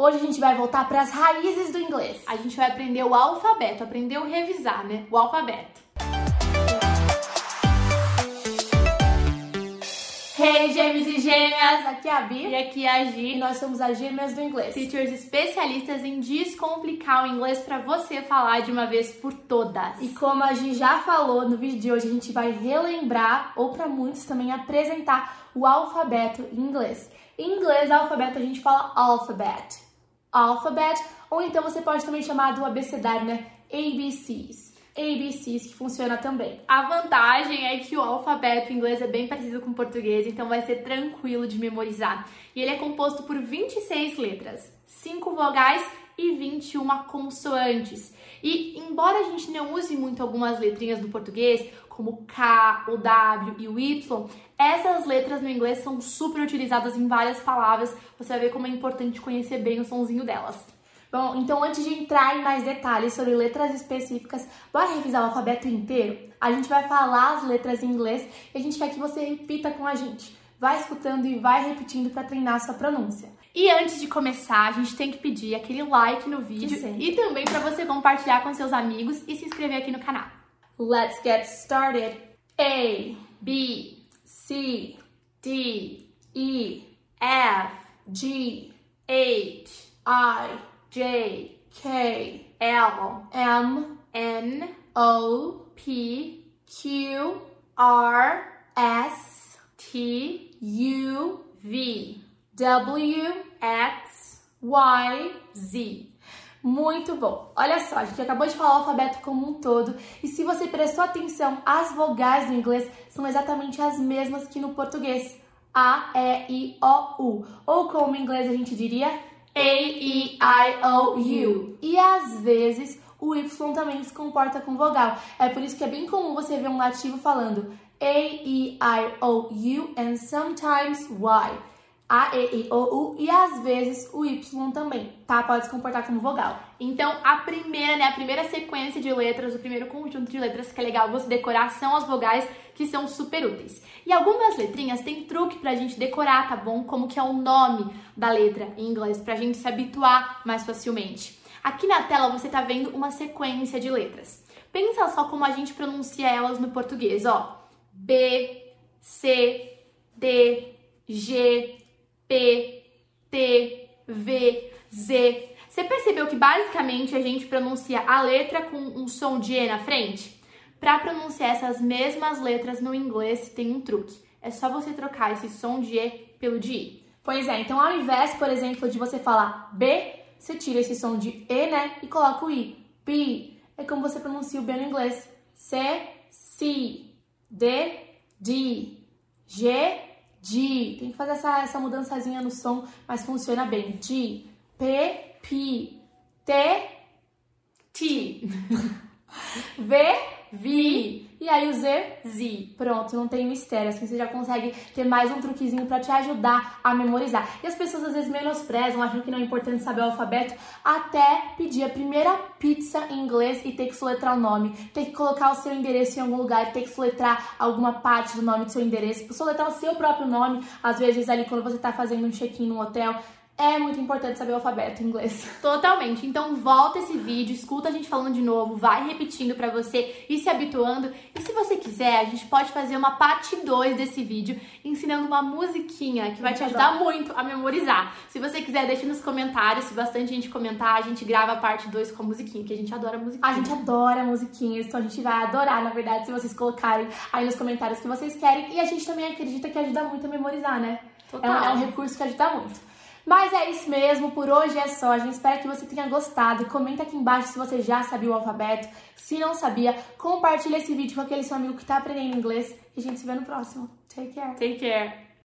Hoje a gente vai voltar para as raízes do inglês. A gente vai aprender o alfabeto, aprender a revisar, né? O alfabeto. Hey, gêmeos e gêmeas! Aqui é a Bi E aqui é a Gi. e nós somos as gêmeas do inglês. Teachers especialistas em descomplicar o inglês para você falar de uma vez por todas. E como a Gi já falou no vídeo de hoje, a gente vai relembrar, ou para muitos também apresentar, o alfabeto em inglês. Em inglês, alfabeto a gente fala alphabet. Alphabet, ou então você pode também chamar do abecedário, né? ABCs. ABCs que funciona também. A vantagem é que o alfabeto inglês é bem parecido com o português, então vai ser tranquilo de memorizar. E ele é composto por 26 letras, 5 vogais e 21 consoantes. E embora a gente não use muito algumas letrinhas do português, como K, o W e o Y, essas letras no inglês são super utilizadas em várias palavras. Você vai ver como é importante conhecer bem o sonzinho delas. Bom, então antes de entrar em mais detalhes sobre letras específicas, bora revisar o alfabeto inteiro? A gente vai falar as letras em inglês e a gente quer que você repita com a gente. Vai escutando e vai repetindo para treinar a sua pronúncia. E antes de começar, a gente tem que pedir aquele like no vídeo e também para você compartilhar com seus amigos e se inscrever aqui no canal. Let's get started. A, B, C, D, E, F, G, H, I, J, K, L, M, N, O, P, Q, R, S, T, U, V, W, X, Y, Z. Muito bom. Olha só, a gente acabou de falar o alfabeto como um todo e se você prestou atenção, as vogais do inglês são exatamente as mesmas que no português. A, E, I, O, U. Ou como em inglês a gente diria A, E, I, O, U. E às vezes o Y também se comporta com vogal. É por isso que é bem comum você ver um nativo falando A, E, I, O, U and sometimes Y. A, E, I, O, U e às vezes o Y também, tá? Pode se comportar como vogal. Então, a primeira, né, a primeira sequência de letras, o primeiro conjunto de letras que é legal você decorar são as vogais, que são super úteis. E algumas letrinhas tem truque pra gente decorar, tá bom? Como que é o nome da letra em inglês, pra gente se habituar mais facilmente. Aqui na tela você tá vendo uma sequência de letras. Pensa só como a gente pronuncia elas no português, ó. B, C, D, G, P, T, V, Z. Você percebeu que basicamente a gente pronuncia a letra com um som de E na frente? Para pronunciar essas mesmas letras no inglês tem um truque. É só você trocar esse som de E pelo de I. Pois é, então ao invés, por exemplo, de você falar B, você tira esse som de E, né? E coloca o I. B. É como você pronuncia o B no inglês. C, C. D, D. G, G. Tem que fazer essa, essa mudançazinha no som, mas funciona bem. G, P, P. T, T, V, V. E aí o Z, Z. Pronto, não tem mistério. Assim você já consegue ter mais um truquezinho pra te ajudar a memorizar. E as pessoas às vezes menosprezam, acham que não é importante saber o alfabeto, até pedir a primeira pizza em inglês e ter que soletrar o nome, ter que colocar o seu endereço em algum lugar, ter que soletrar alguma parte do nome do seu endereço, soletrar o seu próprio nome, às vezes ali quando você tá fazendo um check-in no hotel. É muito importante saber o alfabeto inglês. Totalmente. Então volta esse vídeo, escuta a gente falando de novo, vai repetindo pra você e se habituando. E se você quiser, a gente pode fazer uma parte 2 desse vídeo ensinando uma musiquinha que vai te ajudar muito a memorizar. Se você quiser, deixa nos comentários, se bastante gente comentar, a gente grava a parte 2 com a musiquinha, que a gente adora musiquinha. A gente adora musiquinhas, então a gente vai adorar, na verdade, se vocês colocarem aí nos comentários o que vocês querem. E a gente também acredita que ajuda muito a memorizar, né? Total. É um, é um recurso que ajuda muito. Mas é isso mesmo, por hoje é só. A gente espera que você tenha gostado. Comenta aqui embaixo se você já sabia o alfabeto. Se não sabia, compartilha esse vídeo com aquele seu amigo que tá aprendendo inglês. E a gente se vê no próximo. Take care. Take care.